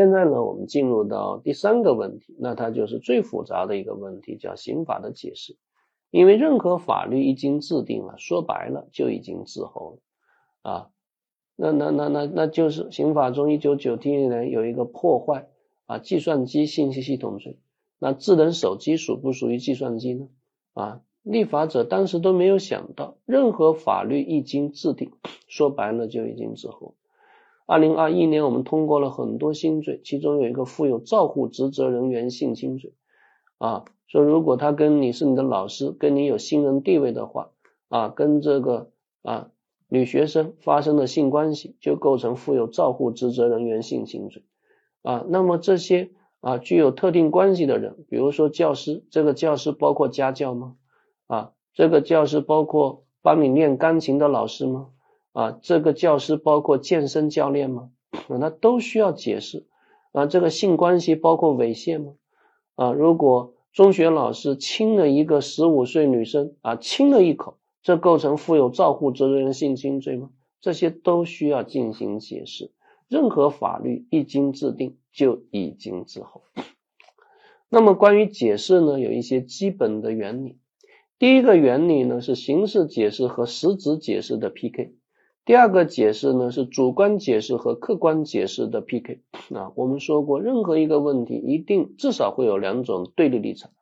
现在呢，我们进入到第三个问题，那它就是最复杂的一个问题，叫刑法的解释。因为任何法律一经制定了，说白了就已经滞后了啊。那那那那那就是刑法中一九九七年有一个破坏啊计算机信息系统罪，那智能手机属不属于计算机呢？啊，立法者当时都没有想到，任何法律一经制定，说白了就已经滞后。二零二一年我们通过了很多新罪，其中有一个负有照护职责人员性侵罪啊，说如果他跟你是你的老师，跟你有信任地位的话啊，跟这个啊。女学生发生的性关系就构成负有照护职责人员性侵罪啊。那么这些啊具有特定关系的人，比如说教师，这个教师包括家教吗？啊，这个教师包括帮你练钢琴的老师吗？啊，这个教师包括健身教练吗？啊那都需要解释啊。这个性关系包括猥亵吗？啊，如果中学老师亲了一个十五岁女生啊，亲了一口。这构成负有照护责任人性侵罪吗？这些都需要进行解释。任何法律一经制定就已经滞后。那么关于解释呢，有一些基本的原理。第一个原理呢是形式解释和实质解释的 PK。第二个解释呢是主观解释和客观解释的 PK。啊，我们说过，任何一个问题一定至少会有两种对立立场。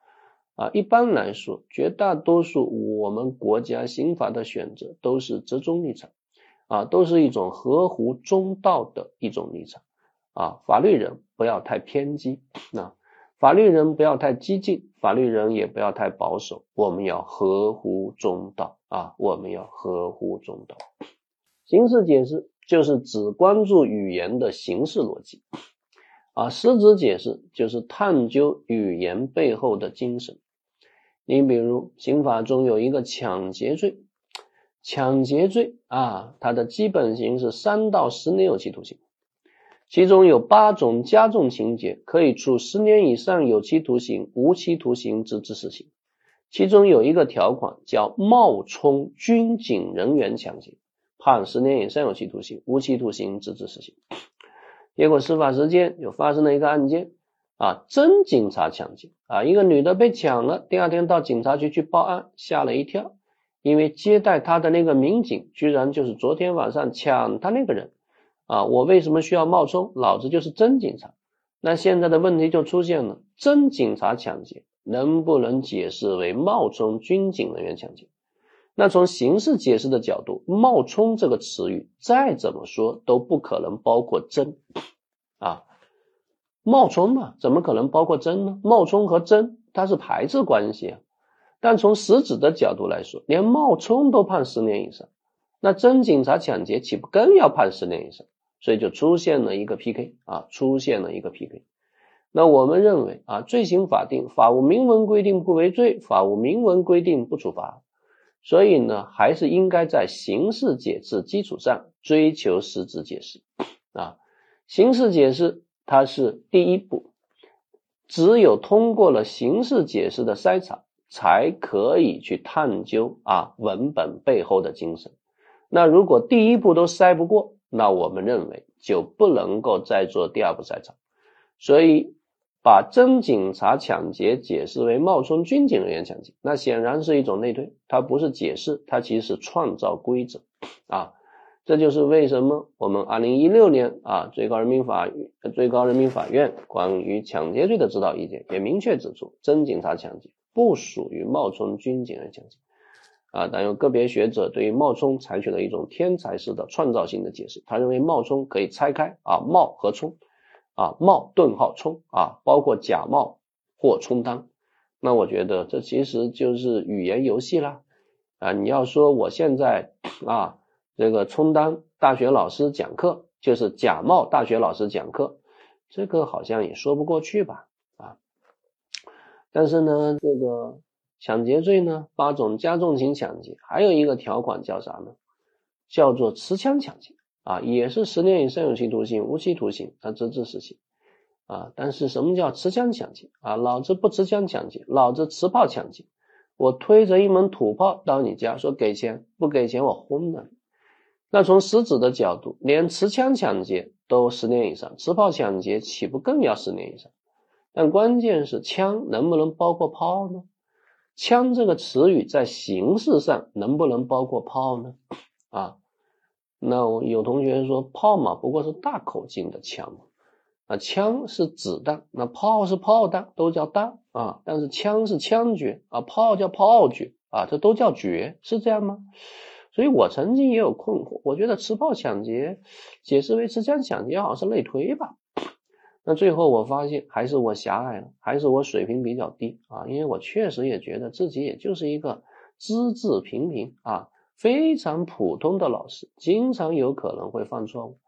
啊，一般来说，绝大多数我们国家刑法的选择都是折中立场，啊，都是一种合乎中道的一种立场，啊，法律人不要太偏激，啊，法律人不要太激进，法律人也不要太保守，我们要合乎中道，啊，我们要合乎中道。形式解释就是只关注语言的形式逻辑，啊，实质解释就是探究语言背后的精神。你比如刑法中有一个抢劫罪，抢劫罪啊，它的基本刑是三到十年有期徒刑，其中有八种加重情节可以处十年以上有期徒刑、无期徒刑直至死刑。其中有一个条款叫冒充军警人员抢劫，判十年以上有期徒刑、无期徒刑直至死刑。结果司法实践就发生了一个案件。啊，真警察抢劫啊！一个女的被抢了，第二天到警察局去报案，吓了一跳，因为接待她的那个民警居然就是昨天晚上抢她那个人啊！我为什么需要冒充？老子就是真警察。那现在的问题就出现了：真警察抢劫能不能解释为冒充军警人员抢劫？那从刑事解释的角度，冒充这个词语再怎么说都不可能包括真啊。冒充嘛，怎么可能包括真呢？冒充和真它是排斥关系啊。但从实质的角度来说，连冒充都判十年以上，那真警察抢劫岂不更要判十年以上？所以就出现了一个 PK 啊，出现了一个 PK。那我们认为啊，罪行法定，法无明文规定不为罪，法无明文规定不处罚。所以呢，还是应该在形式解释基础上追求实质解释啊，形式解释。它是第一步，只有通过了形式解释的筛查，才可以去探究啊文本背后的精神。那如果第一步都筛不过，那我们认为就不能够再做第二步筛查。所以，把真警察抢劫解释为冒充军警人员抢劫，那显然是一种内推，它不是解释，它其实是创造规则啊。这就是为什么我们二零一六年啊，最高人民法院最高人民法院关于抢劫罪的指导意见也明确指出，真警察抢劫不属于冒充军警人抢劫啊。但有个别学者对于冒充采取了一种天才式的创造性的解释，他认为冒充可以拆开啊冒和充啊冒顿号充啊包括假冒或充当。那我觉得这其实就是语言游戏啦啊！你要说我现在啊。这个充当大学老师讲课，就是假冒大学老师讲课，这个好像也说不过去吧？啊，但是呢，这个抢劫罪呢，八种加重型抢劫，还有一个条款叫啥呢？叫做持枪抢劫啊，也是十年以上有期徒刑、无期徒刑啊，直至死刑啊。但是什么叫持枪抢劫啊？老子不持枪抢劫，老子持炮抢劫，我推着一门土炮到你家，说给钱，不给钱我轰了。那从实质的角度，连持枪抢劫都十年以上，持炮抢劫岂不更要十年以上？但关键是枪能不能包括炮呢？枪这个词语在形式上能不能包括炮呢？啊，那我有同学说炮嘛，不过是大口径的枪嘛。啊，枪是子弹，那炮是炮弹，都叫弹啊。但是枪是枪决啊，炮叫炮决啊，这都叫决，是这样吗？所以我曾经也有困惑，我觉得持炮抢劫解释为持枪抢劫好像是类推吧。那最后我发现还是我狭隘了，还是我水平比较低啊，因为我确实也觉得自己也就是一个资质平平啊，非常普通的老师，经常有可能会犯错误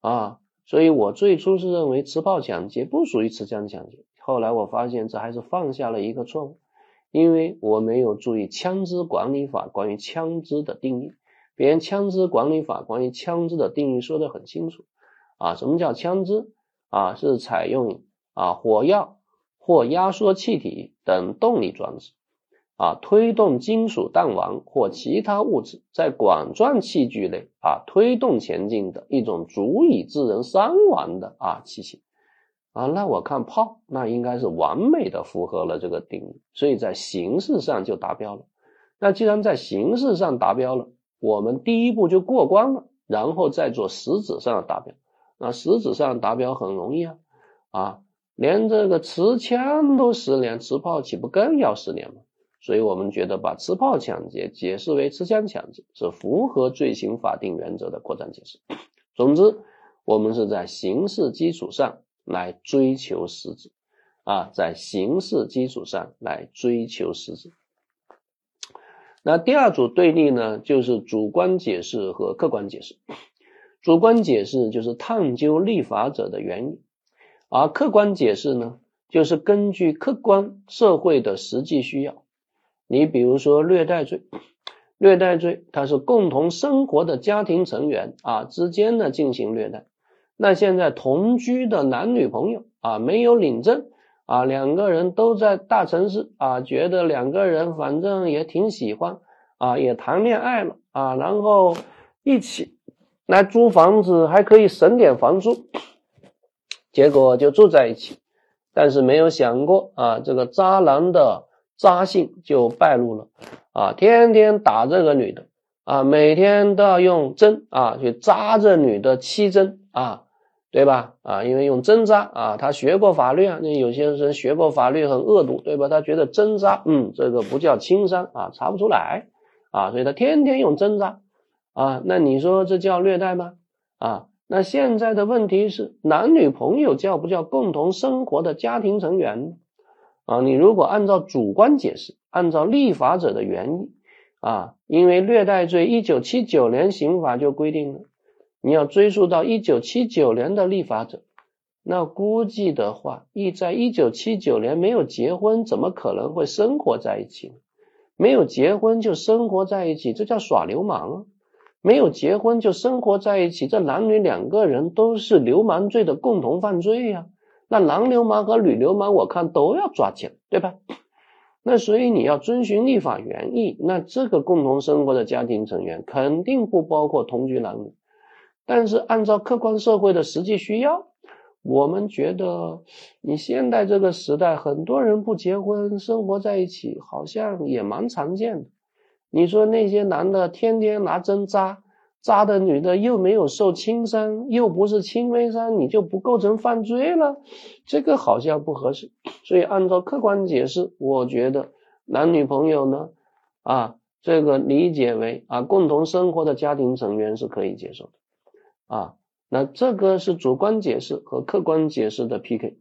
啊。所以我最初是认为持炮抢劫不属于持枪抢劫，后来我发现这还是犯下了一个错误，因为我没有注意枪支管理法关于枪支的定义。别人枪支管理法关于枪支的定义说的很清楚啊，什么叫枪支啊？是采用啊火药或压缩气体等动力装置。啊，推动金属弹丸或其他物质在管状器具内啊推动前进的一种足以致人伤亡的啊器械啊，那我看炮那应该是完美的符合了这个定义，所以在形式上就达标了。那既然在形式上达标了，我们第一步就过关了，然后再做实质上的达标。那实质上达标很容易啊啊，连这个持枪都十年，持炮岂不更要十年吗？所以我们觉得把持炮抢劫解释为持枪抢劫是符合罪行法定原则的扩展解释。总之，我们是在形式基础上来追求实质啊，在形式基础上来追求实质。那第二组对立呢，就是主观解释和客观解释。主观解释就是探究立法者的原因，而客观解释呢，就是根据客观社会的实际需要。你比如说虐待罪，虐待罪它是共同生活的家庭成员啊之间呢进行虐待。那现在同居的男女朋友啊没有领证啊，两个人都在大城市啊，觉得两个人反正也挺喜欢啊，也谈恋爱了啊，然后一起来租房子还可以省点房租，结果就住在一起，但是没有想过啊这个渣男的。扎性就败露了啊！天天打这个女的啊，每天都要用针啊去扎这女的七针啊，对吧？啊，因为用针扎啊，他学过法律啊，那有些人学过法律很恶毒，对吧？他觉得针扎，嗯，这个不叫轻伤啊，查不出来啊，所以他天天用针扎啊。那你说这叫虐待吗？啊，那现在的问题是，男女朋友叫不叫共同生活的家庭成员？啊，你如果按照主观解释，按照立法者的原意啊，因为虐待罪一九七九年刑法就规定了，你要追溯到一九七九年的立法者，那估计的话，一在一九七九年没有结婚，怎么可能会生活在一起呢？没有结婚就生活在一起，这叫耍流氓啊！没有结婚就生活在一起，这男女两个人都是流氓罪的共同犯罪呀。那男流氓和女流氓，我看都要抓起来，对吧？那所以你要遵循立法原意，那这个共同生活的家庭成员肯定不包括同居男女。但是按照客观社会的实际需要，我们觉得你现在这个时代，很多人不结婚生活在一起，好像也蛮常见的。你说那些男的天天拿针扎。扎的女的又没有受轻伤，又不是轻微伤，你就不构成犯罪了？这个好像不合适。所以按照客观解释，我觉得男女朋友呢，啊，这个理解为啊共同生活的家庭成员是可以接受的。啊，那这个是主观解释和客观解释的 PK。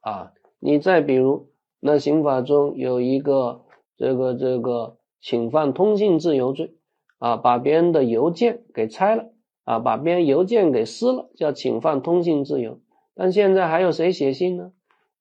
啊，你再比如，那刑法中有一个这个这个侵犯通信自由罪。啊，把别人的邮件给拆了，啊，把别人邮件给撕了，叫侵犯通信自由。但现在还有谁写信呢？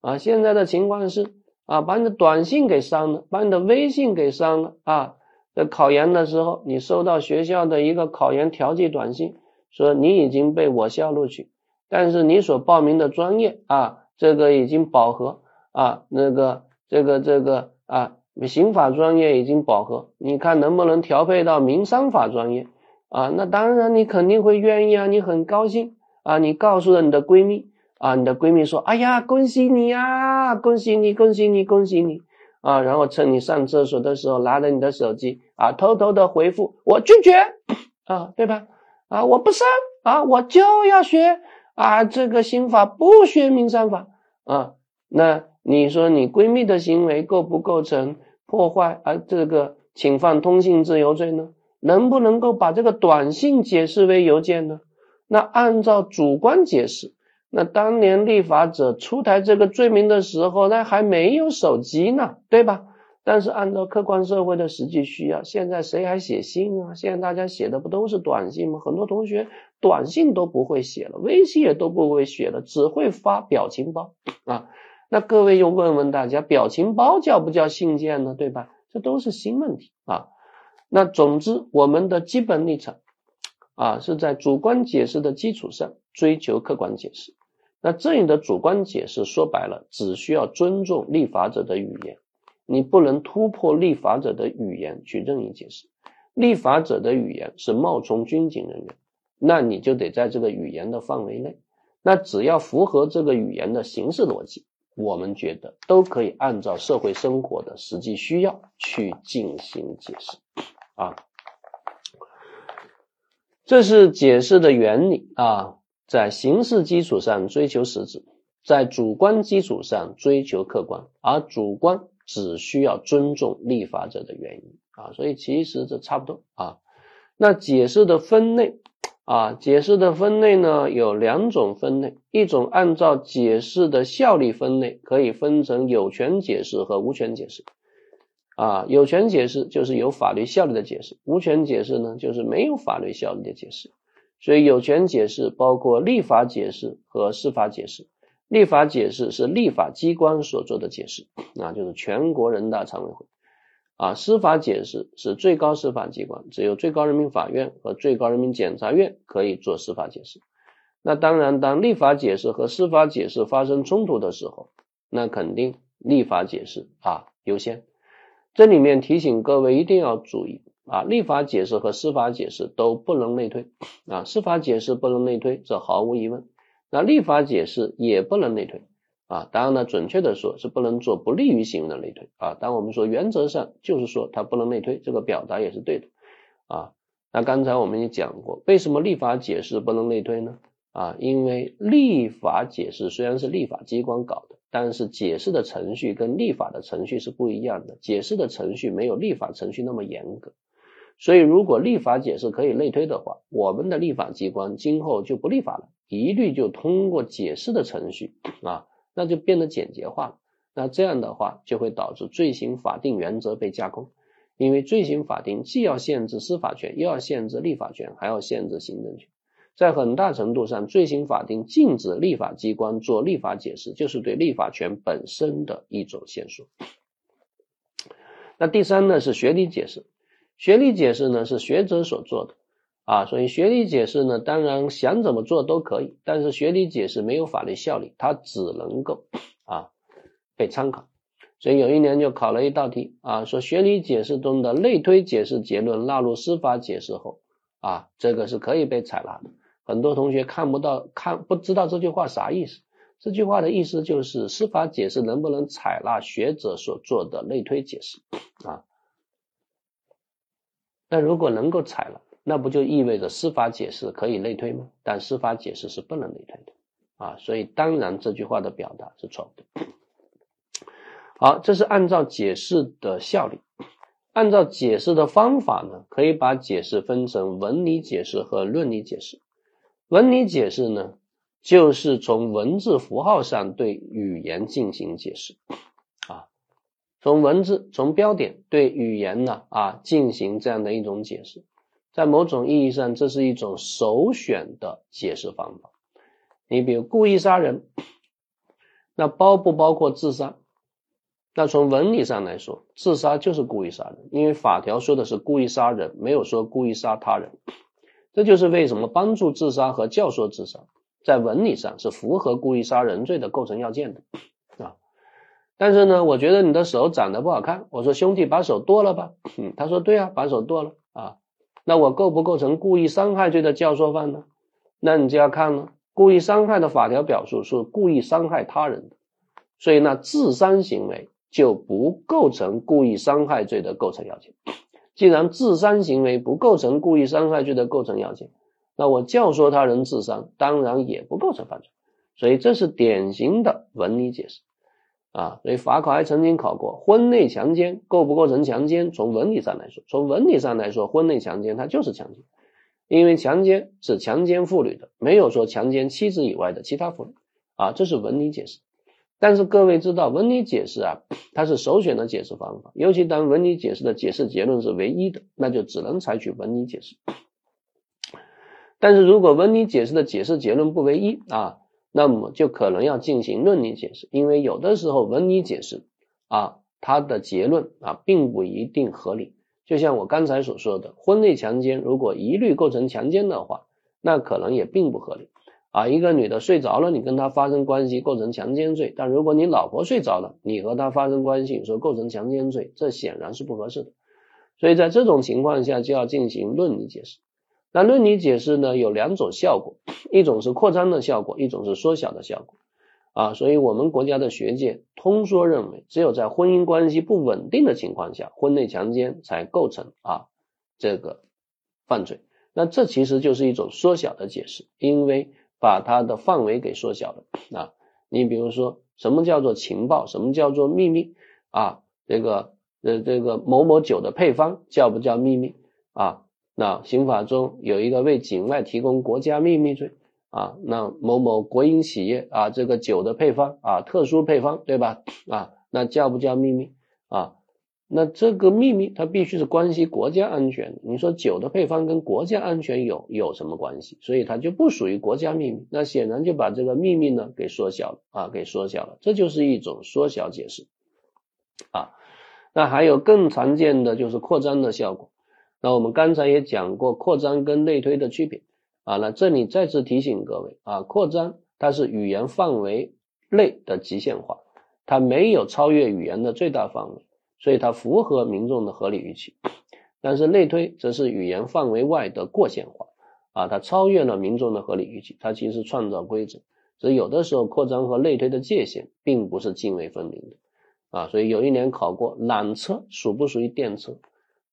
啊，现在的情况是，啊，把你的短信给删了，把你的微信给删了，啊，在考研的时候，你收到学校的一个考研调剂短信，说你已经被我校录取，但是你所报名的专业，啊，这个已经饱和，啊，那个，这个，这个，啊。刑法专业已经饱和，你看能不能调配到民商法专业？啊？那当然，你肯定会愿意啊，你很高兴啊，你告诉了你的闺蜜啊，你的闺蜜说，哎呀，恭喜你呀，恭喜你，恭喜你，恭喜你。啊，然后趁你上厕所的时候，拿着你的手机啊，偷偷的回复我拒绝。啊，对吧？啊，我不上啊，我就要学。啊，这个刑法不学民商法。啊，那你说你闺蜜的行为构不构成破坏啊这个侵犯通信自由罪呢？能不能够把这个短信解释为邮件呢？那按照主观解释，那当年立法者出台这个罪名的时候，那还没有手机呢，对吧？但是按照客观社会的实际需要，现在谁还写信啊？现在大家写的不都是短信吗？很多同学短信都不会写了，微信也都不会写了，只会发表情包啊。那各位又问问大家，表情包叫不叫信件呢？对吧？这都是新问题啊。那总之，我们的基本立场啊，是在主观解释的基础上追求客观解释。那这里的主观解释说白了，只需要尊重立法者的语言，你不能突破立法者的语言去任意解释。立法者的语言是冒充军警人员，那你就得在这个语言的范围内。那只要符合这个语言的形式逻辑，我们觉得都可以按照社会生活的实际需要去进行解释。啊，这是解释的原理啊，在形式基础上追求实质，在主观基础上追求客观，而主观只需要尊重立法者的原因啊，所以其实这差不多啊。那解释的分类啊，解释的分类呢有两种分类，一种按照解释的效力分类，可以分成有权解释和无权解释。啊，有权解释就是有法律效力的解释，无权解释呢就是没有法律效力的解释。所以有权解释包括立法解释和司法解释。立法解释是立法机关所做的解释，啊，就是全国人大常委会。啊，司法解释是最高司法机关，只有最高人民法院和最高人民检察院可以做司法解释。那当然，当立法解释和司法解释发生冲突的时候，那肯定立法解释啊优先。这里面提醒各位一定要注意啊，立法解释和司法解释都不能内推啊，司法解释不能内推，这毫无疑问。那立法解释也不能内推啊，当然呢，准确的说是不能做不利于行为的类推啊。当我们说原则上就是说它不能类推，这个表达也是对的啊。那刚才我们也讲过，为什么立法解释不能类推呢？啊，因为立法解释虽然是立法机关搞的。但是解释的程序跟立法的程序是不一样的，解释的程序没有立法程序那么严格，所以如果立法解释可以类推的话，我们的立法机关今后就不立法了，一律就通过解释的程序啊，那就变得简洁化了。那这样的话就会导致罪行法定原则被架空，因为罪行法定既要限制司法权，又要限制立法权，还要限制行政权。在很大程度上，罪行法定禁止立法机关做立法解释，就是对立法权本身的一种限缩。那第三呢是学理解释，学理解释呢是学者所做的啊，所以学理解释呢当然想怎么做都可以，但是学理解释没有法律效力，它只能够啊被参考。所以有一年就考了一道题啊，说学理解释中的类推解释结论纳入司法解释后啊，这个是可以被采纳的。很多同学看不到，看不知道这句话啥意思。这句话的意思就是司法解释能不能采纳学者所做的类推解释啊？那如果能够采纳，那不就意味着司法解释可以类推吗？但司法解释是不能类推的啊！所以当然这句话的表达是错误的。好，这是按照解释的效力，按照解释的方法呢，可以把解释分成文理解释和论理解释。文理解释呢，就是从文字符号上对语言进行解释啊，从文字从标点对语言呢啊进行这样的一种解释，在某种意义上，这是一种首选的解释方法。你比如故意杀人，那包不包括自杀？那从文理上来说，自杀就是故意杀人，因为法条说的是故意杀人，没有说故意杀他人。这就是为什么帮助自杀和教唆自杀在文理上是符合故意杀人罪的构成要件的啊。但是呢，我觉得你的手长得不好看，我说兄弟把手剁了吧，嗯，他说对啊，把手剁了啊。那我构不构成故意伤害罪的教唆犯呢？那你就要看了故意伤害的法条表述是故意伤害他人的，所以呢，自伤行为就不构成故意伤害罪的构成要件。既然自伤行为不构成故意伤害罪的构成要件，那我教唆他人自伤当然也不构成犯罪。所以这是典型的文理解释啊。所以法考还曾经考过婚内强奸构不构成强奸？从文理上来说，从文理上来说，婚内强奸它就是强奸，因为强奸是强奸妇女的，没有说强奸妻子以外的其他妇女啊。这是文理解释。但是各位知道，文理解释啊，它是首选的解释方法。尤其当文理解释的解释结论是唯一的，那就只能采取文理解释。但是如果文理解释的解释结论不唯一啊，那么就可能要进行论理解释。因为有的时候文理解释啊，它的结论啊并不一定合理。就像我刚才所说的，婚内强奸如果一律构成强奸的话，那可能也并不合理。啊，一个女的睡着了，你跟她发生关系构成强奸罪，但如果你老婆睡着了，你和她发生关系说构成强奸罪，这显然是不合适的。所以在这种情况下就要进行论理解释。那论理解释呢有两种效果，一种是扩张的效果，一种是缩小的效果。啊，所以我们国家的学界通说认为，只有在婚姻关系不稳定的情况下，婚内强奸才构成啊这个犯罪。那这其实就是一种缩小的解释，因为。把它的范围给缩小了啊！你比如说，什么叫做情报？什么叫做秘密啊？这个呃，这个某某酒的配方叫不叫秘密啊？那刑法中有一个为境外提供国家秘密罪啊，那某某国营企业啊，这个酒的配方啊，特殊配方对吧？啊，那叫不叫秘密啊？那这个秘密它必须是关系国家安全。你说酒的配方跟国家安全有有什么关系？所以它就不属于国家秘密。那显然就把这个秘密呢给缩小了啊，给缩小了。这就是一种缩小解释啊。那还有更常见的就是扩张的效果。那我们刚才也讲过扩张跟类推的区别啊。那这里再次提醒各位啊，扩张它是语言范围内的极限化，它没有超越语言的最大范围。所以它符合民众的合理预期，但是类推则是语言范围外的过线化啊，它超越了民众的合理预期，它其实创造规则。所以有的时候扩张和类推的界限并不是泾渭分明的啊。所以有一年考过缆车属不属于电车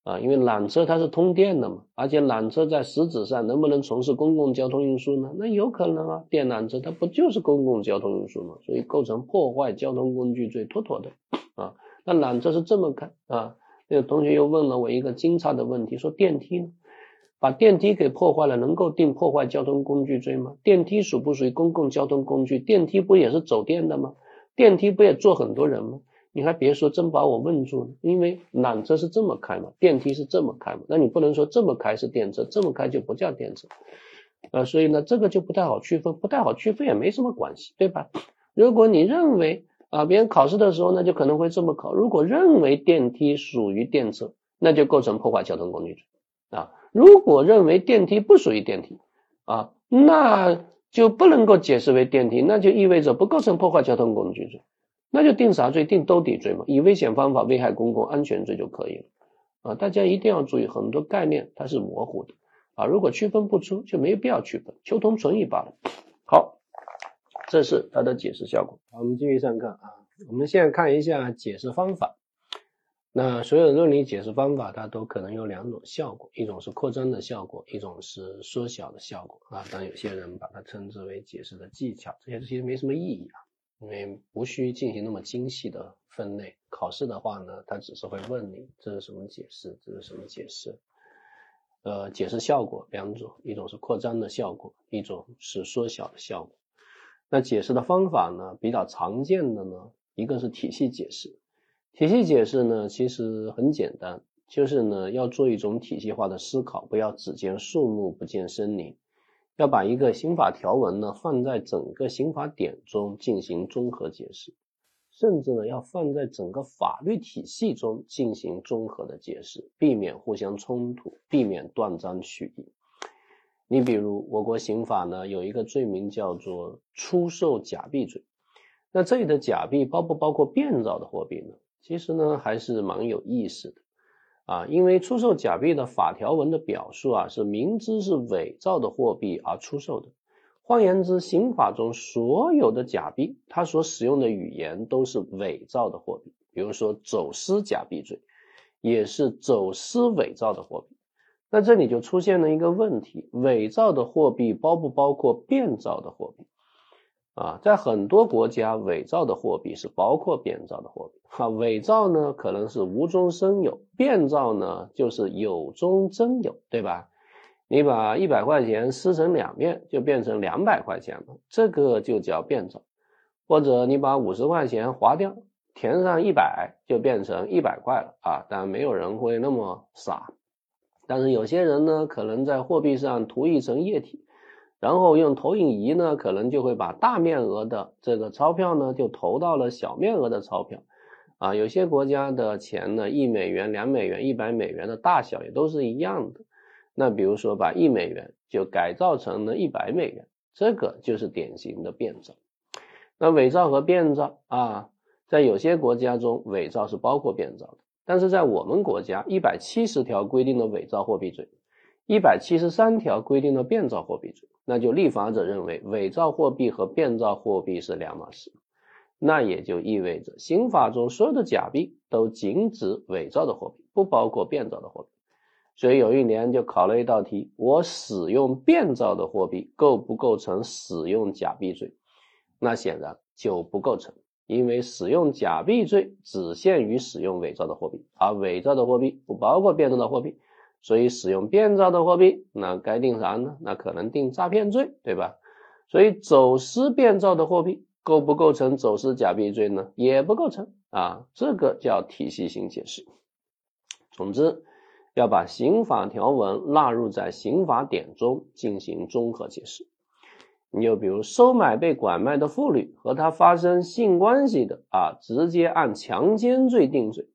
啊？因为缆车它是通电的嘛，而且缆车在实质上能不能从事公共交通运输呢？那有可能啊，电缆车它不就是公共交通运输吗？所以构成破坏交通工具罪，妥妥的啊。那缆车是这么看啊？那个同学又问了我一个惊诧的问题，说电梯呢？把电梯给破坏了，能够定破坏交通工具罪吗？电梯属不属于公共交通工具？电梯不也是走电的吗？电梯不也坐很多人吗？你还别说，真把我问住了。因为缆车是这么开嘛，电梯是这么开嘛，那你不能说这么开是电车，这么开就不叫电车啊。所以呢，这个就不太好区分，不太好区分也没什么关系，对吧？如果你认为。啊，别人考试的时候呢，就可能会这么考。如果认为电梯属于电车，那就构成破坏交通工具罪啊。如果认为电梯不属于电梯啊，那就不能够解释为电梯，那就意味着不构成破坏交通工具罪，那就定啥罪？定兜底罪嘛，以危险方法危害公共安全罪就可以了啊。大家一定要注意，很多概念它是模糊的啊。如果区分不出，就没必要区分，求同存异罢了。好。这是它的解释效果。好，我们继续上课啊。我们现在看一下解释方法。那所有的论理解释方法，它都可能有两种效果，一种是扩张的效果，一种是缩小的效果啊。但有些人把它称之为解释的技巧，这些其实没什么意义啊，因为无需进行那么精细的分类。考试的话呢，它只是会问你这是什么解释，这是什么解释。呃，解释效果两种，一种是扩张的效果，一种是缩小的效果。那解释的方法呢？比较常见的呢，一个是体系解释。体系解释呢，其实很简单，就是呢要做一种体系化的思考，不要只见树木不见森林，要把一个刑法条文呢放在整个刑法典中进行综合解释，甚至呢要放在整个法律体系中进行综合的解释，避免互相冲突，避免断章取义。你比如我国刑法呢有一个罪名叫做出售假币罪，那这里的假币包不包括变造的货币呢？其实呢还是蛮有意思的啊，因为出售假币的法条文的表述啊是明知是伪造的货币而出售的，换言之，刑法中所有的假币，它所使用的语言都是伪造的货币。比如说走私假币罪，也是走私伪造的货币。那这里就出现了一个问题：伪造的货币包不包括变造的货币？啊，在很多国家，伪造的货币是包括变造的货币。啊，伪造呢可能是无中生有，变造呢就是有中真有，对吧？你把一百块钱撕成两面，就变成两百块钱了，这个就叫变造。或者你把五十块钱划掉，填上一百，就变成一百块了啊！但没有人会那么傻。但是有些人呢，可能在货币上涂一层液体。然后用投影仪呢，可能就会把大面额的这个钞票呢，就投到了小面额的钞票，啊，有些国家的钱呢，一美元、两美元、一百美元的大小也都是一样的。那比如说把一美元就改造成了一百美元，这个就是典型的变造。那伪造和变造啊，在有些国家中，伪造是包括变造的，但是在我们国家，一百七十条规定的伪造货币罪。一百七十三条规定的变造货币罪，那就立法者认为伪造货币和变造货币是两码事，那也就意味着刑法中所有的假币都仅指伪造的货币，不包括变造的货币。所以有一年就考了一道题：我使用变造的货币构不构成使用假币罪？那显然就不构成，因为使用假币罪只限于使用伪造的货币，而伪造的货币不包括变造的货币。所以使用变造的货币，那该定啥呢？那可能定诈骗罪，对吧？所以走私变造的货币构不构成走私假币罪呢？也不构成啊，这个叫体系性解释。总之，要把刑法条文纳入在刑法典中进行综合解释。你就比如收买被拐卖的妇女和她发生性关系的啊，直接按强奸罪定罪。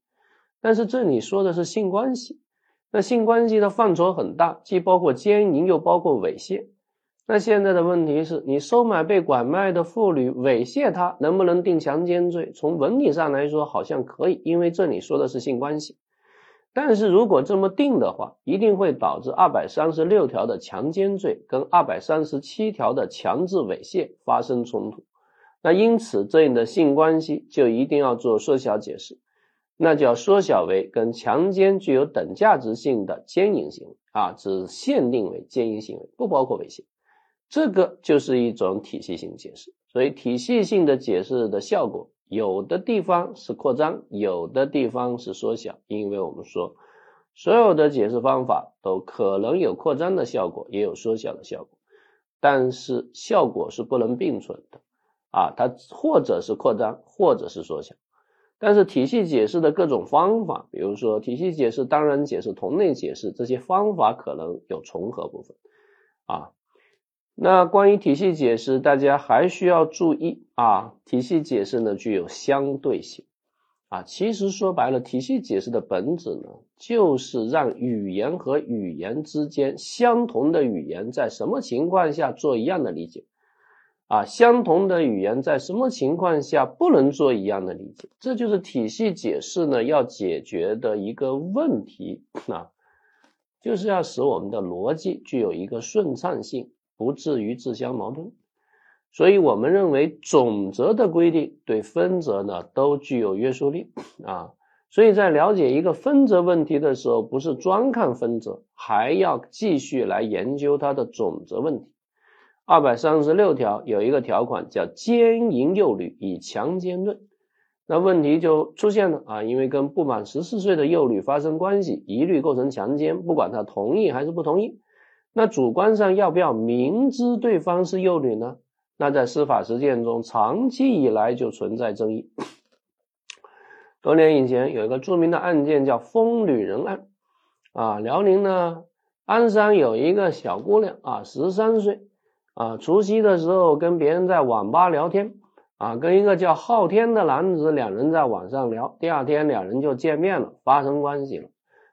但是这里说的是性关系。那性关系的范畴很大，既包括奸淫，又包括猥亵。那现在的问题是你收买被拐卖的妇女，猥亵她，能不能定强奸罪？从文理上来说，好像可以，因为这里说的是性关系。但是如果这么定的话，一定会导致二百三十六条的强奸罪跟二百三十七条的强制猥亵发生冲突。那因此，这里的性关系就一定要做缩小解释。那就要缩小为跟强奸具有等价值性的奸淫行为啊，只限定为奸淫行为，不包括猥亵。这个就是一种体系性解释。所以体系性的解释的效果，有的地方是扩张，有的地方是缩小。因为我们说，所有的解释方法都可能有扩张的效果，也有缩小的效果，但是效果是不能并存的啊，它或者是扩张，或者是缩小。但是体系解释的各种方法，比如说体系解释、当然解释、同类解释这些方法可能有重合部分啊。那关于体系解释，大家还需要注意啊，体系解释呢具有相对性啊。其实说白了，体系解释的本质呢，就是让语言和语言之间相同的语言在什么情况下做一样的理解。啊，相同的语言在什么情况下不能做一样的理解？这就是体系解释呢要解决的一个问题啊，就是要使我们的逻辑具有一个顺畅性，不至于自相矛盾。所以我们认为总则的规定对分则呢都具有约束力啊。所以在了解一个分则问题的时候，不是专看分则，还要继续来研究它的总则问题。二百三十六条有一个条款叫奸淫幼女以强奸论，那问题就出现了啊，因为跟不满十四岁的幼女发生关系，一律构成强奸，不管他同意还是不同意。那主观上要不要明知对方是幼女呢？那在司法实践中，长期以来就存在争议。多年以前有一个著名的案件叫疯女人案啊，辽宁呢鞍山有一个小姑娘啊，十三岁。啊，除夕的时候跟别人在网吧聊天，啊，跟一个叫昊天的男子两人在网上聊，第二天两人就见面了，发生关系了。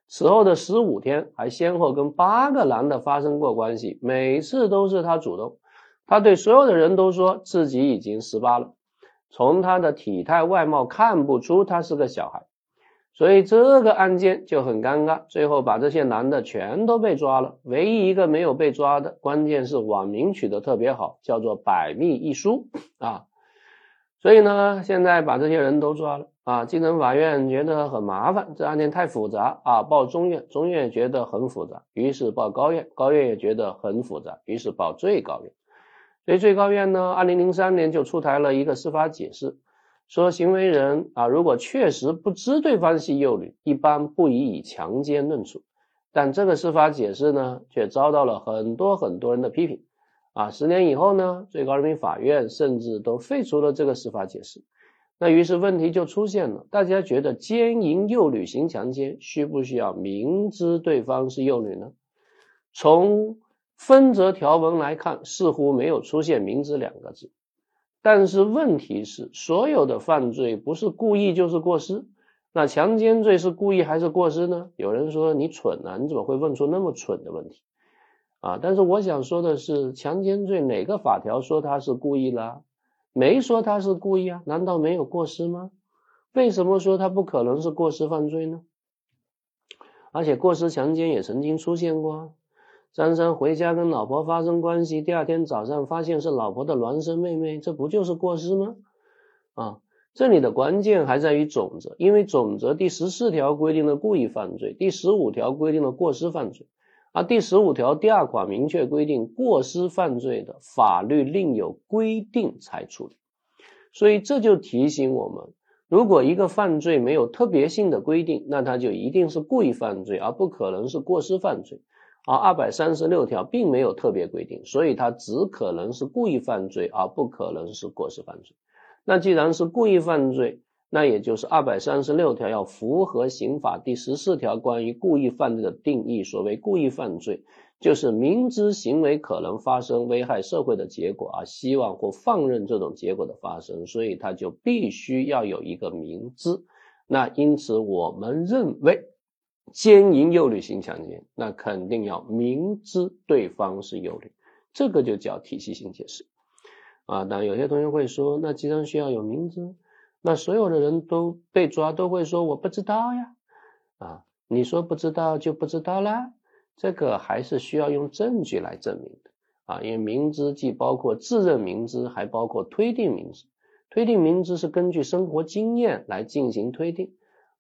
此后的十五天，还先后跟八个男的发生过关系，每次都是他主动。他对所有的人都说自己已经十八了，从他的体态外貌看不出他是个小孩。所以这个案件就很尴尬，最后把这些男的全都被抓了，唯一一个没有被抓的，关键是网名取得特别好，叫做“百密一疏”啊。所以呢，现在把这些人都抓了啊。基层法院觉得很麻烦，这案件太复杂啊，报中院，中院觉得很复杂，于是报高院，高院也觉得很复杂，于是报最高院。所以最高院呢，二零零三年就出台了一个司法解释。说行为人啊，如果确实不知对方系幼女，一般不宜以强奸论处。但这个司法解释呢，却遭到了很多很多人的批评。啊，十年以后呢，最高人民法院甚至都废除了这个司法解释。那于是问题就出现了，大家觉得奸淫幼女行强奸，需不需要明知对方是幼女呢？从分则条文来看，似乎没有出现“明知”两个字。但是问题是，所有的犯罪不是故意就是过失。那强奸罪是故意还是过失呢？有人说你蠢啊，你怎么会问出那么蠢的问题啊？但是我想说的是，强奸罪哪个法条说他是故意了？没说他是故意啊？难道没有过失吗？为什么说他不可能是过失犯罪呢？而且过失强奸也曾经出现过。张三回家跟老婆发生关系，第二天早上发现是老婆的孪生妹妹，这不就是过失吗？啊，这里的关键还在于总则，因为总则第十四条规定了故意犯罪，第十五条规定了过失犯罪，而第十五条第二款明确规定过失犯罪的法律另有规定才处理，所以这就提醒我们，如果一个犯罪没有特别性的规定，那它就一定是故意犯罪，而不可能是过失犯罪。而二百三十六条并没有特别规定，所以它只可能是故意犯罪，而不可能是过失犯罪。那既然是故意犯罪，那也就是二百三十六条要符合刑法第十四条关于故意犯罪的定义。所谓故意犯罪，就是明知行为可能发生危害社会的结果，而希望或放任这种结果的发生，所以它就必须要有一个明知。那因此，我们认为。奸淫幼女型强奸，那肯定要明知对方是幼女，这个就叫体系性解释啊。当然，有些同学会说，那既然需要有明知，那所有的人都被抓都会说我不知道呀啊？你说不知道就不知道啦？这个还是需要用证据来证明的啊。因为明知既包括自认明知，还包括推定明知。推定明知是根据生活经验来进行推定。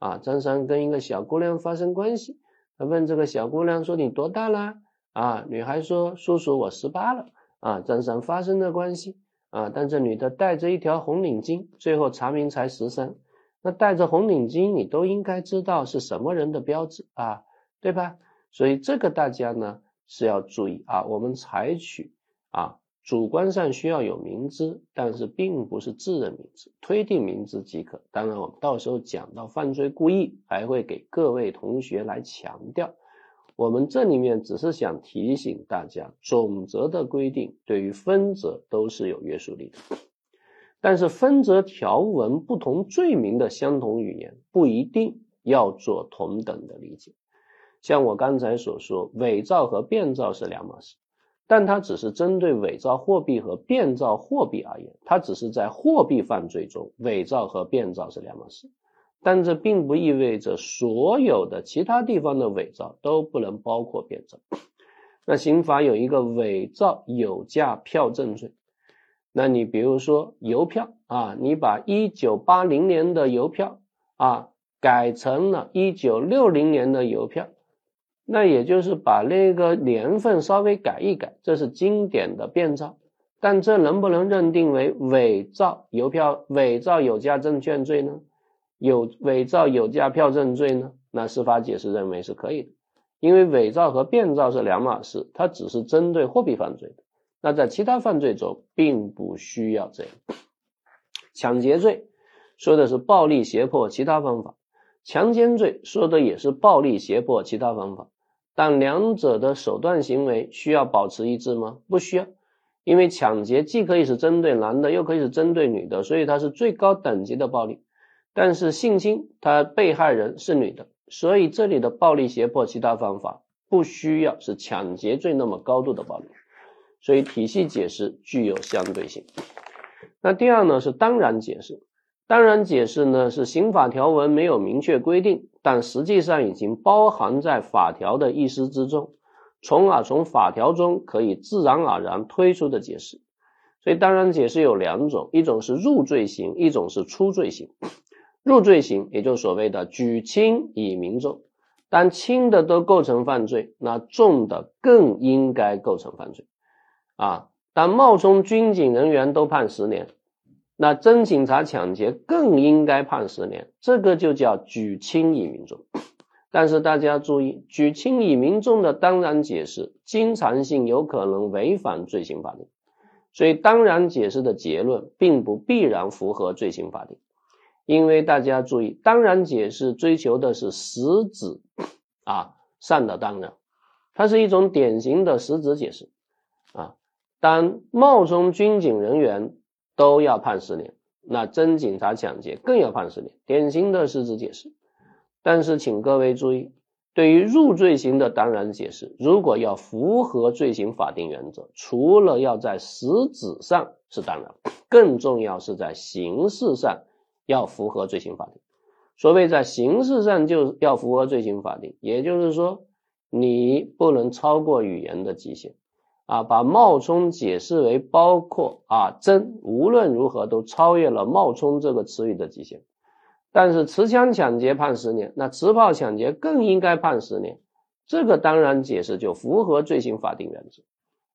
啊，张三跟一个小姑娘发生关系，他问这个小姑娘说：“你多大了？”啊，女孩说：“叔叔，我十八了。”啊，张三发生的关系啊，但这女的戴着一条红领巾，最后查明才十三。那戴着红领巾，你都应该知道是什么人的标志啊，对吧？所以这个大家呢是要注意啊，我们采取啊。主观上需要有明知，但是并不是自认明知，推定明知即可。当然，我们到时候讲到犯罪故意，还会给各位同学来强调。我们这里面只是想提醒大家，总则的规定对于分则都是有约束力的，但是分则条文不同罪名的相同语言不一定要做同等的理解。像我刚才所说，伪造和变造是两码事。但它只是针对伪造货币和变造货币而言，它只是在货币犯罪中，伪造和变造是两码事。但这并不意味着所有的其他地方的伪造都不能包括变造。那刑法有一个伪造有价票证罪，那你比如说邮票啊，你把一九八零年的邮票啊改成了一九六零年的邮票。那也就是把那个年份稍微改一改，这是经典的变造，但这能不能认定为伪造邮票、伪造有价证券罪呢？有伪造有价票证罪呢？那司法解释认为是可以的，因为伪造和变造是两码事，它只是针对货币犯罪的。那在其他犯罪中并不需要这样。抢劫罪说的是暴力胁迫其他方法，强奸罪说的也是暴力胁迫其他方法。但两者的手段行为需要保持一致吗？不需要，因为抢劫既可以是针对男的，又可以是针对女的，所以它是最高等级的暴力。但是性侵，他被害人是女的，所以这里的暴力胁迫其他方法不需要是抢劫罪那么高度的暴力，所以体系解释具有相对性。那第二呢是当然解释，当然解释呢是刑法条文没有明确规定，但实际上已经包含在法条的意思之中，从而从法条中可以自然而然推出的解释。所以当然解释有两种，一种是入罪刑，一种是出罪刑。入罪刑也就所谓的举轻以明重，当轻的都构成犯罪，那重的更应该构成犯罪。啊，当冒充军警人员都判十年。那真警察抢劫更应该判十年，这个就叫举轻以明重。但是大家注意，举轻以明重的当然解释，经常性有可能违反罪刑法定，所以当然解释的结论并不必然符合罪刑法定。因为大家注意，当然解释追求的是实质啊上的当然，它是一种典型的实质解释啊。当冒充军警人员。都要判十年，那真警察抢劫更要判十年，典型的实质解释。但是请各位注意，对于入罪型的当然解释，如果要符合罪行法定原则，除了要在实质上是当然，更重要是在形式上要符合罪行法定。所谓在形式上就要符合罪行法定，也就是说你不能超过语言的极限。啊，把冒充解释为包括啊真，无论如何都超越了冒充这个词语的极限。但是持枪抢劫判十年，那持炮抢劫更应该判十年。这个当然解释就符合罪刑法定原则。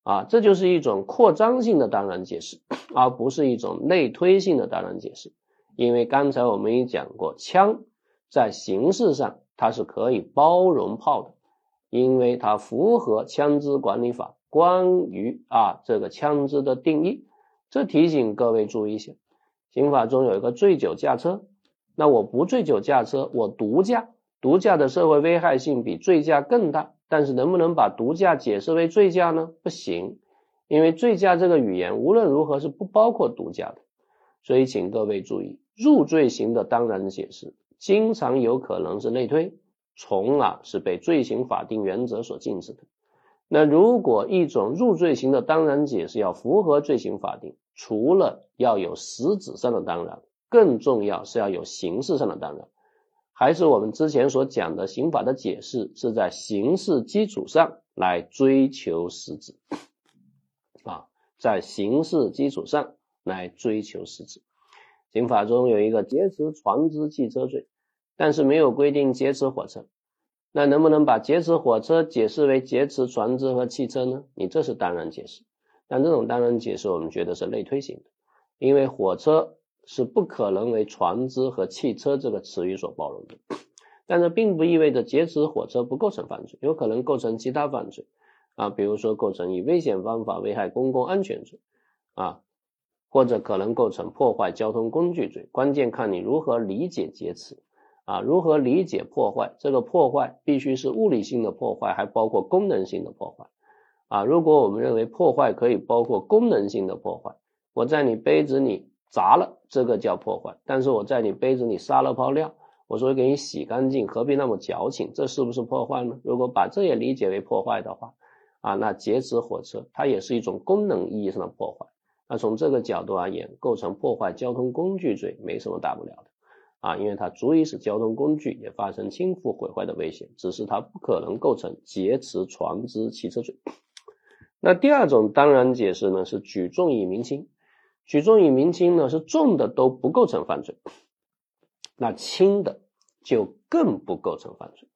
啊，这就是一种扩张性的当然解释，而不是一种类推性的当然解释。因为刚才我们也讲过，枪在形式上它是可以包容炮的，因为它符合枪支管理法。关于啊这个枪支的定义，这提醒各位注意一下，刑法中有一个醉酒驾车，那我不醉酒驾车，我毒驾，毒驾的社会危害性比醉驾更大，但是能不能把毒驾解释为醉驾呢？不行，因为醉驾这个语言无论如何是不包括毒驾的，所以请各位注意，入罪型的当然解释，经常有可能是类推，从而是被罪行法定原则所禁止的。那如果一种入罪型的当然解释要符合罪行法定，除了要有实质上的当然，更重要是要有形式上的当然。还是我们之前所讲的刑法的解释是在形式基础上来追求实质啊，在形式基础上来追求实质。刑法中有一个劫持船只、汽车罪，但是没有规定劫持火车。那能不能把劫持火车解释为劫持船只和汽车呢？你这是当然解释，但这种当然解释我们觉得是类推型的，因为火车是不可能为船只和汽车这个词语所包容的。但这并不意味着劫持火车不构成犯罪，有可能构成其他犯罪啊，比如说构成以危险方法危害公共安全罪啊，或者可能构成破坏交通工具罪，关键看你如何理解劫持。啊，如何理解破坏？这个破坏必须是物理性的破坏，还包括功能性的破坏。啊，如果我们认为破坏可以包括功能性的破坏，我在你杯子里砸了，这个叫破坏；但是我在你杯子里撒了泡尿，我说给你洗干净，何必那么矫情？这是不是破坏呢？如果把这也理解为破坏的话，啊，那劫持火车它也是一种功能意义上的破坏。那从这个角度而言，构成破坏交通工具罪没什么大不了的。啊，因为它足以使交通工具也发生倾覆毁坏的危险，只是它不可能构成劫持船只、汽车罪。那第二种当然解释呢，是举重以明轻。举重以明轻呢，是重的都不构成犯罪，那轻的就更不构成犯罪。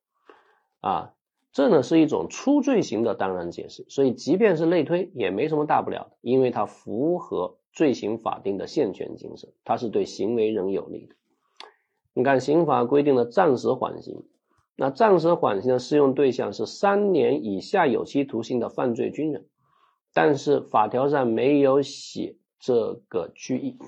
啊，这呢是一种出罪型的当然解释，所以即便是类推也没什么大不了的，因为它符合罪行法定的限权精神，它是对行为人有利的。你看，刑法规定的暂时缓刑，那暂时缓刑的适用对象是三年以下有期徒刑的犯罪军人，但是法条上没有写这个拘役。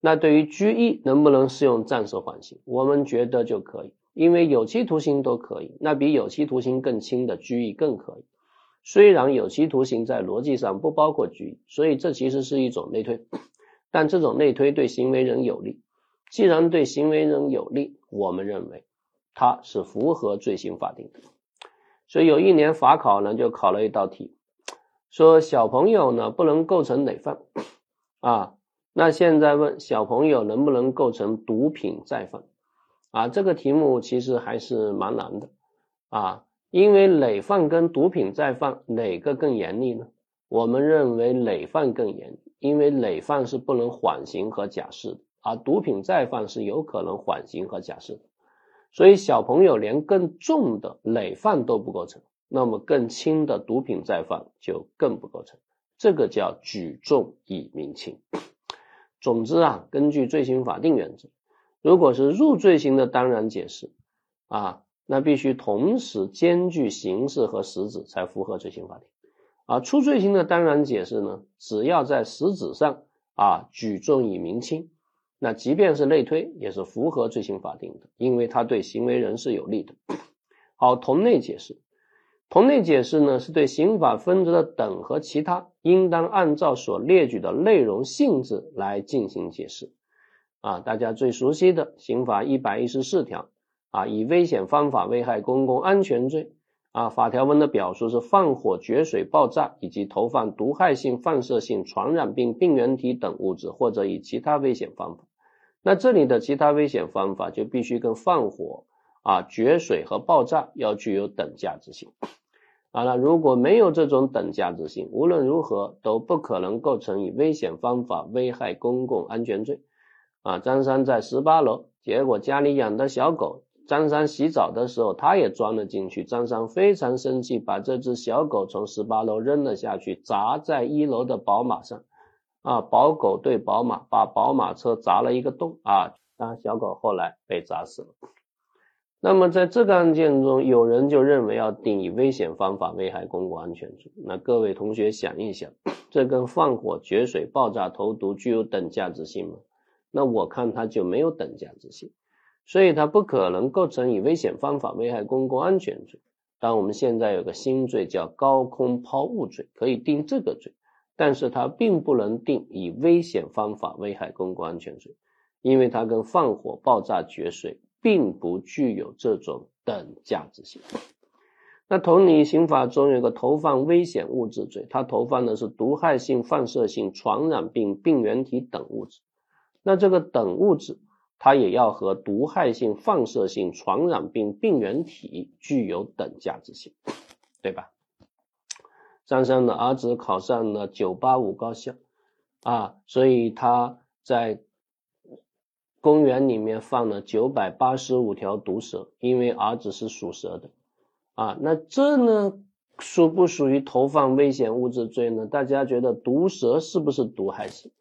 那对于拘役能不能适用暂时缓刑？我们觉得就可以，因为有期徒刑都可以，那比有期徒刑更轻的拘役更可以。虽然有期徒刑在逻辑上不包括拘役，所以这其实是一种内推，但这种内推对行为人有利。既然对行为人有利，我们认为它是符合罪行法定的。所以有一年法考呢就考了一道题，说小朋友呢不能构成累犯啊，那现在问小朋友能不能构成毒品再犯？啊，这个题目其实还是蛮难的啊，因为累犯跟毒品再犯哪个更严厉呢？我们认为累犯更严，因为累犯是不能缓刑和假释的，而毒品再犯是有可能缓刑和假释的。所以小朋友连更重的累犯都不构成，那么更轻的毒品再犯就更不构成。这个叫举重以明轻。总之啊，根据罪刑法定原则，如果是入罪刑的当然解释啊，那必须同时兼具形式和实质，才符合罪刑法定。啊，出罪刑的当然解释呢，只要在实质上啊举重以明轻。那即便是类推，也是符合罪刑法定的，因为它对行为人是有利的。好，同类解释，同类解释呢，是对刑法分则的等和其他，应当按照所列举的内容性质来进行解释。啊，大家最熟悉的刑法一百一十四条啊，以危险方法危害公共安全罪啊，法条文的表述是放火、决水、爆炸以及投放毒害性、放射性、传染病病原体等物质，或者以其他危险方法。那这里的其他危险方法就必须跟放火啊、决水和爆炸要具有等价值性。好了，如果没有这种等价值性，无论如何都不可能构成以危险方法危害公共安全罪。啊，张三在十八楼，结果家里养的小狗，张三洗澡的时候他也钻了进去，张三非常生气，把这只小狗从十八楼扔了下去，砸在一楼的宝马上。啊，宝狗对宝马，把宝马车砸了一个洞啊！当小狗后来被砸死了。那么在这个案件中，有人就认为要定以危险方法危害公共安全罪。那各位同学想一想，这跟放火、决水、爆炸、投毒具有等价值性吗？那我看它就没有等价值性，所以它不可能构成以危险方法危害公共安全罪。但我们现在有个新罪叫高空抛物罪，可以定这个罪。但是它并不能定以危险方法危害公共安全罪，因为它跟放火、爆炸、决水并不具有这种等价值性。那同理，刑法中有个投放危险物质罪，它投放的是毒害性、放射性、传染病病原体等物质，那这个等物质它也要和毒害性、放射性、传染病病原体具有等价值性，对吧？张三的儿子考上了985高校，啊，所以他在公园里面放了985条毒蛇，因为儿子是属蛇的，啊，那这呢属不属于投放危险物质罪呢？大家觉得毒蛇是不是毒害性？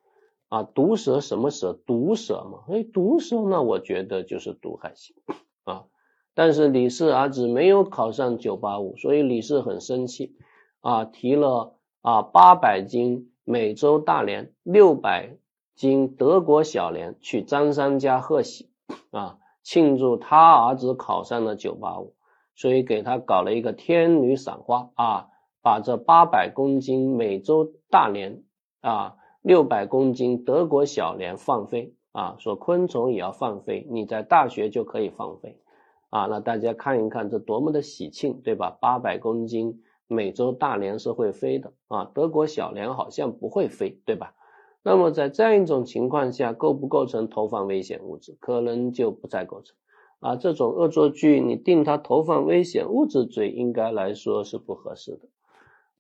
啊，毒蛇什么蛇？毒蛇嘛，哎，毒蛇那我觉得就是毒害性，啊，但是李四儿子没有考上985，所以李四很生气。啊，提了啊八百斤美洲大连，六百斤德国小连去张三家贺喜啊，庆祝他儿子考上了九八五，所以给他搞了一个天女散花啊，把这八百公斤美洲大连啊，六百公斤德国小连放飞啊，说昆虫也要放飞，你在大学就可以放飞啊，那大家看一看这多么的喜庆，对吧？八百公斤。美洲大连是会飞的啊，德国小连好像不会飞，对吧？那么在这样一种情况下，构不构成投放危险物质，可能就不再构成啊。这种恶作剧，你定他投放危险物质罪，应该来说是不合适的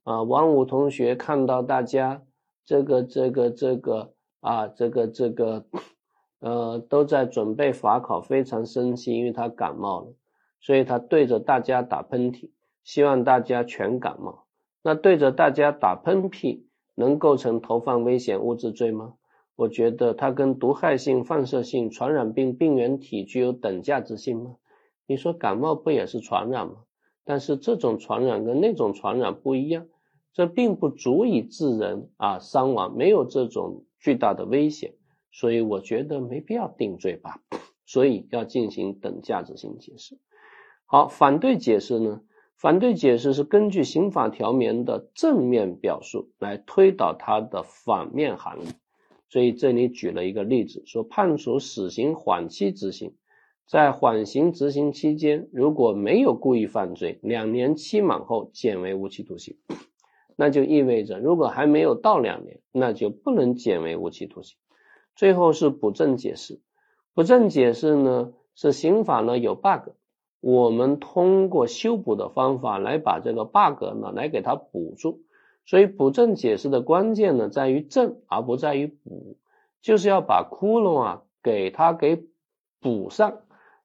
啊。王武同学看到大家这个这个这个啊，这个这个呃都在准备法考，非常生气，因为他感冒了，所以他对着大家打喷嚏。希望大家全感冒。那对着大家打喷嚏，能构成投放危险物质罪吗？我觉得它跟毒害性、放射性、传染病病原体具有等价值性吗？你说感冒不也是传染吗？但是这种传染跟那种传染不一样，这并不足以致人啊伤亡，没有这种巨大的危险，所以我觉得没必要定罪吧。所以要进行等价值性解释。好，反对解释呢？反对解释是根据刑法条文的正面表述来推导它的反面含义，所以这里举了一个例子，说判处死刑缓期执行，在缓刑执行期间如果没有故意犯罪，两年期满后减为无期徒刑，那就意味着如果还没有到两年，那就不能减为无期徒刑。最后是补正解释，补正解释呢是刑法呢有 bug，我们通过修补的方法来把这个 bug 呢来给它补住。所以补正解释的关键呢在于正而不在于补，就是要把窟窿啊给它给补上，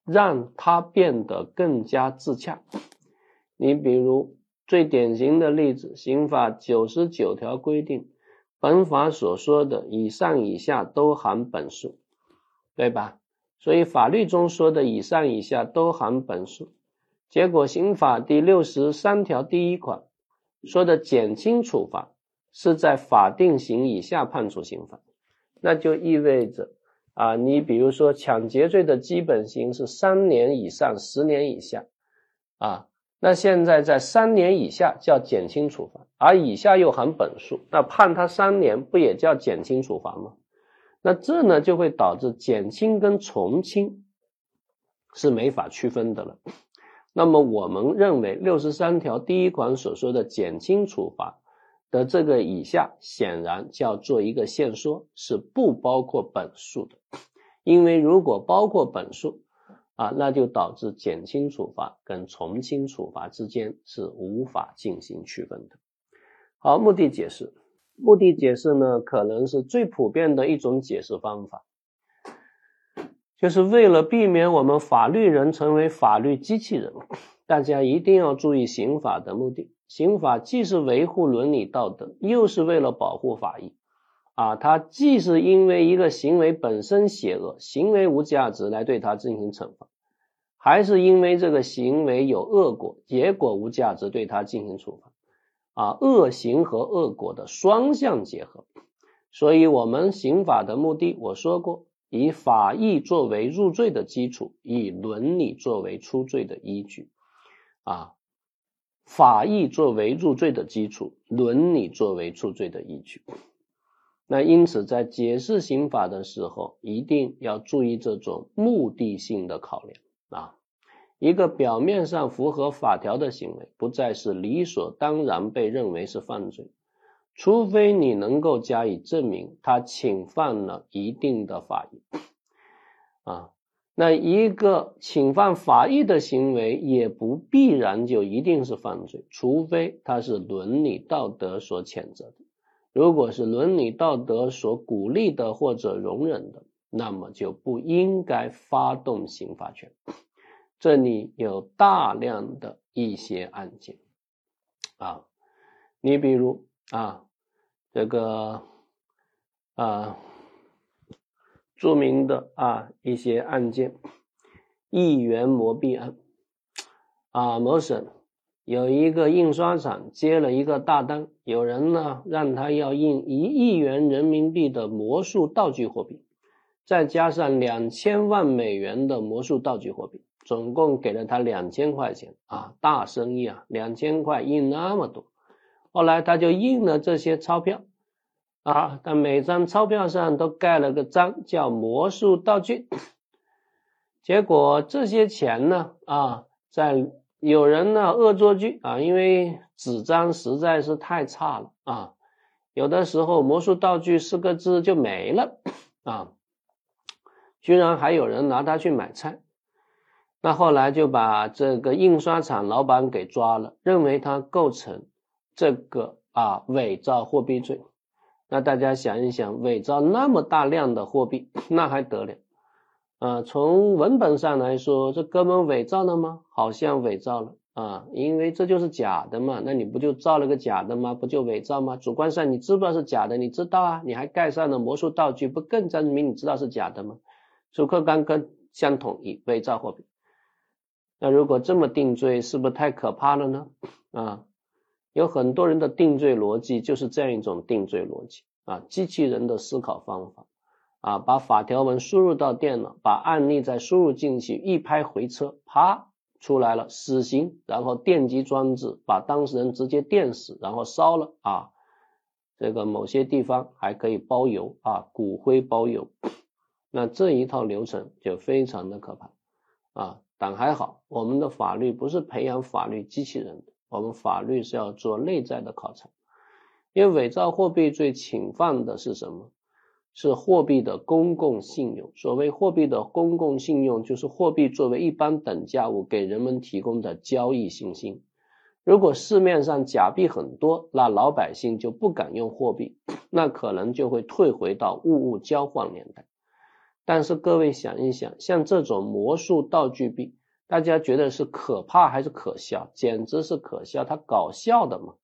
让它变得更加自洽。你比如最典型的例子，刑法九十九条规定。本法所说的以上以下都含本数，对吧？所以法律中说的以上以下都含本数，结果刑法第六十三条第一款说的减轻处罚是在法定刑以下判处刑罚，那就意味着啊，你比如说抢劫罪的基本刑是三年以上十年以下啊。那现在在三年以下叫减轻处罚，而以下又含本数，那判他三年不也叫减轻处罚吗？那这呢就会导致减轻跟从轻是没法区分的了。那么我们认为六十三条第一款所说的减轻处罚的这个以下，显然叫做一个限缩，是不包括本数的，因为如果包括本数。啊，那就导致减轻处罚跟从轻处罚之间是无法进行区分的。好，目的解释，目的解释呢，可能是最普遍的一种解释方法，就是为了避免我们法律人成为法律机器人，大家一定要注意刑法的目的。刑法既是维护伦理道德，又是为了保护法益。啊，它既是因为一个行为本身邪恶，行为无价值来对它进行惩罚，还是因为这个行为有恶果，结果无价值对它进行处罚。啊，恶行和恶果的双向结合，所以我们刑法的目的，我说过，以法益作为入罪的基础，以伦理作为出罪的依据。啊，法益作为入罪的基础，伦理作为出罪的依据。那因此，在解释刑法的时候，一定要注意这种目的性的考量。一个表面上符合法条的行为，不再是理所当然被认为是犯罪，除非你能够加以证明他侵犯了一定的法益啊。那一个侵犯法益的行为，也不必然就一定是犯罪，除非他是伦理道德所谴责的。如果是伦理道德所鼓励的或者容忍的，那么就不应该发动刑法权。这里有大量的一些案件啊，你比如啊，这个啊著名的啊一些案件，亿元摩币案啊，某省。有一个印刷厂接了一个大单，有人呢让他要印一亿元人民币的魔术道具货币，再加上两千万美元的魔术道具货币，总共给了他两千块钱。啊，大生意啊，两千块印那么多。后来他就印了这些钞票。啊，但每张钞票上都盖了个章，叫魔术道具。结果这些钱呢啊，在有人呢恶作剧啊，因为纸张实在是太差了啊，有的时候魔术道具四个字就没了啊，居然还有人拿它去买菜，那后来就把这个印刷厂老板给抓了，认为他构成这个啊伪造货币罪。那大家想一想，伪造那么大量的货币，那还得了？啊，从文本上来说，这哥们伪造了吗？好像伪造了啊，因为这就是假的嘛。那你不就造了个假的吗？不就伪造吗？主观上你知不知道是假的？你知道啊，你还盖上了魔术道具，不更证明你知道是假的吗？主客观跟相统一，伪造货币。那如果这么定罪，是不是太可怕了呢？啊，有很多人的定罪逻辑就是这样一种定罪逻辑啊，机器人的思考方法。啊，把法条文输入到电脑，把案例再输入进去，一拍回车，啪出来了，死刑，然后电击装置把当事人直接电死，然后烧了啊。这个某些地方还可以包邮啊，骨灰包邮。那这一套流程就非常的可怕啊。但还好，我们的法律不是培养法律机器人的，我们法律是要做内在的考察。因为伪造货币罪侵犯的是什么？是货币的公共信用。所谓货币的公共信用，就是货币作为一般等价物给人们提供的交易信心。如果市面上假币很多，那老百姓就不敢用货币，那可能就会退回到物物交换年代。但是各位想一想，像这种魔术道具币，大家觉得是可怕还是可笑？简直是可笑，它搞笑的嘛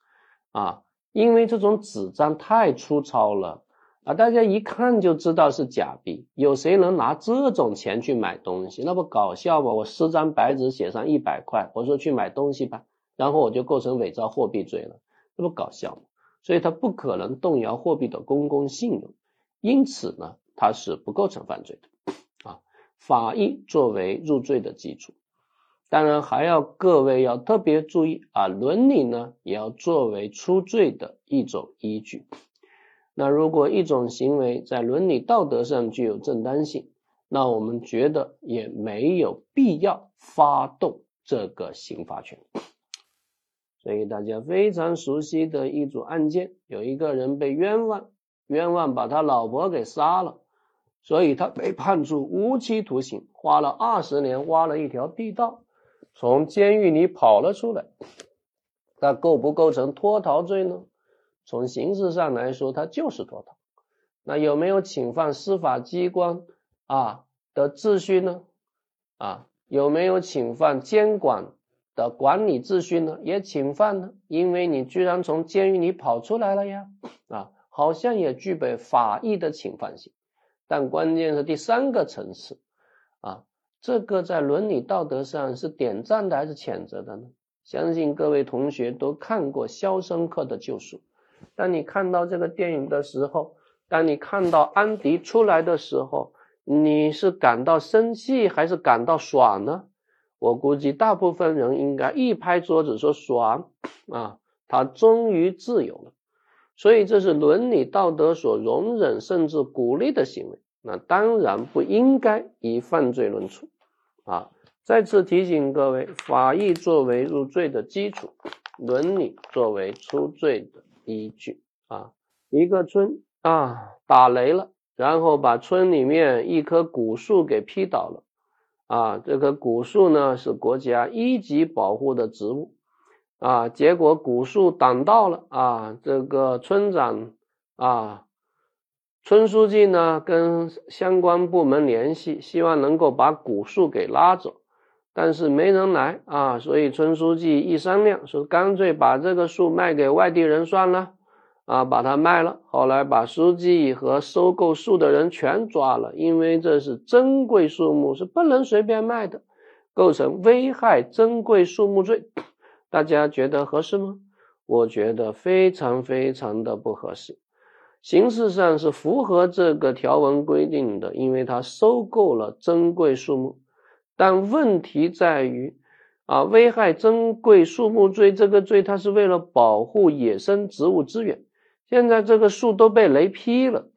啊！因为这种纸张太粗糙了啊，大家一看就知道是假币。有谁能拿这种钱去买东西？那不搞笑吗？我撕张白纸写上一百块，我说去买东西吧。然后我就构成伪造货币罪了，这不搞笑吗？所以它不可能动摇货币的公共信用，因此呢，它是不构成犯罪的啊。法益作为入罪的基础，当然还要各位要特别注意啊，伦理呢也要作为出罪的一种依据。那如果一种行为在伦理道德上具有正当性，那我们觉得也没有必要发动这个刑罚权。所以大家非常熟悉的一组案件，有一个人被冤枉，冤枉把他老婆给杀了，所以他被判处无期徒刑，花了二十年挖了一条地道，从监狱里跑了出来。他构不构成脱逃罪呢？从形式上来说，他就是脱逃。那有没有侵犯司法机关啊的秩序呢？啊，有没有侵犯监管？的管理秩序呢，也侵犯呢，因为你居然从监狱里跑出来了呀，啊，好像也具备法益的侵犯性，但关键是第三个层次，啊，这个在伦理道德上是点赞的还是谴责的呢？相信各位同学都看过《肖申克的救赎》，当你看到这个电影的时候，当你看到安迪出来的时候，你是感到生气还是感到爽呢？我估计大部分人应该一拍桌子说爽啊，他终于自由了。所以这是伦理道德所容忍甚至鼓励的行为，那当然不应该以犯罪论处啊。再次提醒各位，法益作为入罪的基础，伦理作为出罪的依据啊。一个村啊打雷了，然后把村里面一棵古树给劈倒了。啊，这棵古树呢是国家一级保护的植物，啊，结果古树挡道了，啊，这个村长啊，村书记呢跟相关部门联系，希望能够把古树给拉走，但是没人来啊，所以村书记一商量，说干脆把这个树卖给外地人算了。啊，把它卖了，后来把书记和收购树的人全抓了，因为这是珍贵树木，是不能随便卖的，构成危害珍贵树木罪。大家觉得合适吗？我觉得非常非常的不合适。形式上是符合这个条文规定的，因为它收购了珍贵树木，但问题在于，啊，危害珍贵树木罪这个罪，它是为了保护野生植物资源。现在这个树都被雷劈了，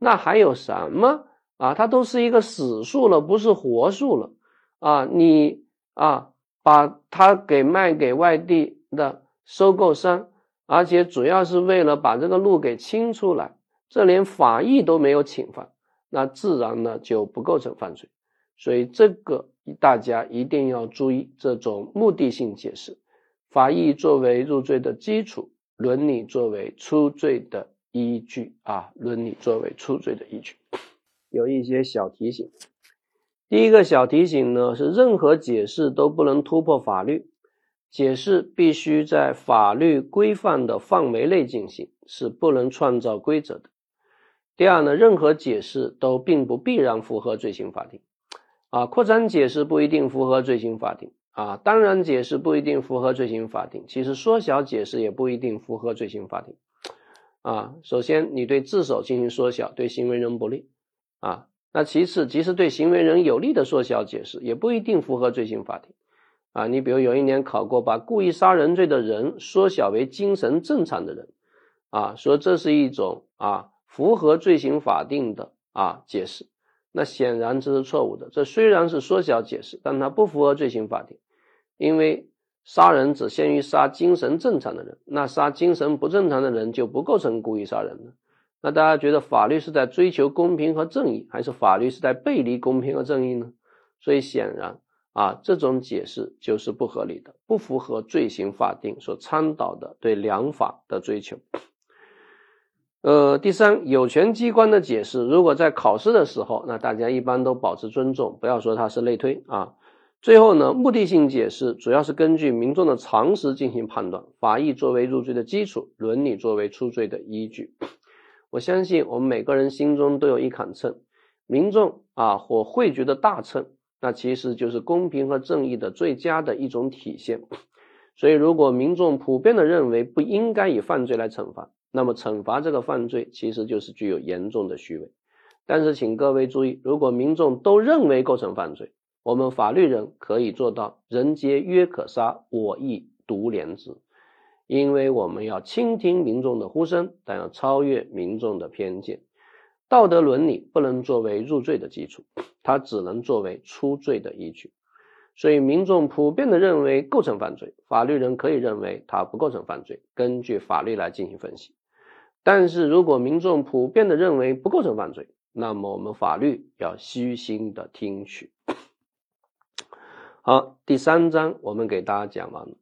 那还有什么啊？它都是一个死树了，不是活树了啊！你啊，把它给卖给外地的收购商，而且主要是为了把这个路给清出来，这连法益都没有侵犯，那自然呢就不构成犯罪。所以这个大家一定要注意这种目的性解释，法益作为入罪的基础。伦理作为出罪的依据啊，伦理作为出罪的依据，有一些小提醒。第一个小提醒呢，是任何解释都不能突破法律，解释必须在法律规范的范围内进行，是不能创造规则的。第二呢，任何解释都并不必然符合罪行法定啊，扩张解释不一定符合罪行法定。啊，当然解释不一定符合罪行法定，其实缩小解释也不一定符合罪行法定。啊，首先你对自首进行缩小，对行为人不利。啊，那其次，即使对行为人有利的缩小解释，也不一定符合罪行法定。啊，你比如有一年考过，把故意杀人罪的人缩小为精神正常的人，啊，说这是一种啊符合罪行法定的啊解释。那显然这是错误的。这虽然是缩小解释，但它不符合罪行法定，因为杀人只限于杀精神正常的人，那杀精神不正常的人就不构成故意杀人了。那大家觉得法律是在追求公平和正义，还是法律是在背离公平和正义呢？所以显然啊，这种解释就是不合理的，不符合罪行法定所倡导的对良法的追求。呃，第三，有权机关的解释，如果在考试的时候，那大家一般都保持尊重，不要说它是类推啊。最后呢，目的性解释主要是根据民众的常识进行判断，法益作为入罪的基础，伦理作为出罪的依据。我相信我们每个人心中都有一杆秤，民众啊或会觉的大秤，那其实就是公平和正义的最佳的一种体现。所以，如果民众普遍的认为不应该以犯罪来惩罚，那么惩罚这个犯罪其实就是具有严重的虚伪。但是，请各位注意，如果民众都认为构成犯罪，我们法律人可以做到“人皆曰可杀，我亦独怜之”。因为我们要倾听民众的呼声，但要超越民众的偏见。道德伦理不能作为入罪的基础，它只能作为出罪的依据。所以，民众普遍的认为构成犯罪，法律人可以认为它不构成犯罪，根据法律来进行分析。但是如果民众普遍的认为不构成犯罪，那么我们法律要虚心的听取。好，第三章我们给大家讲完了。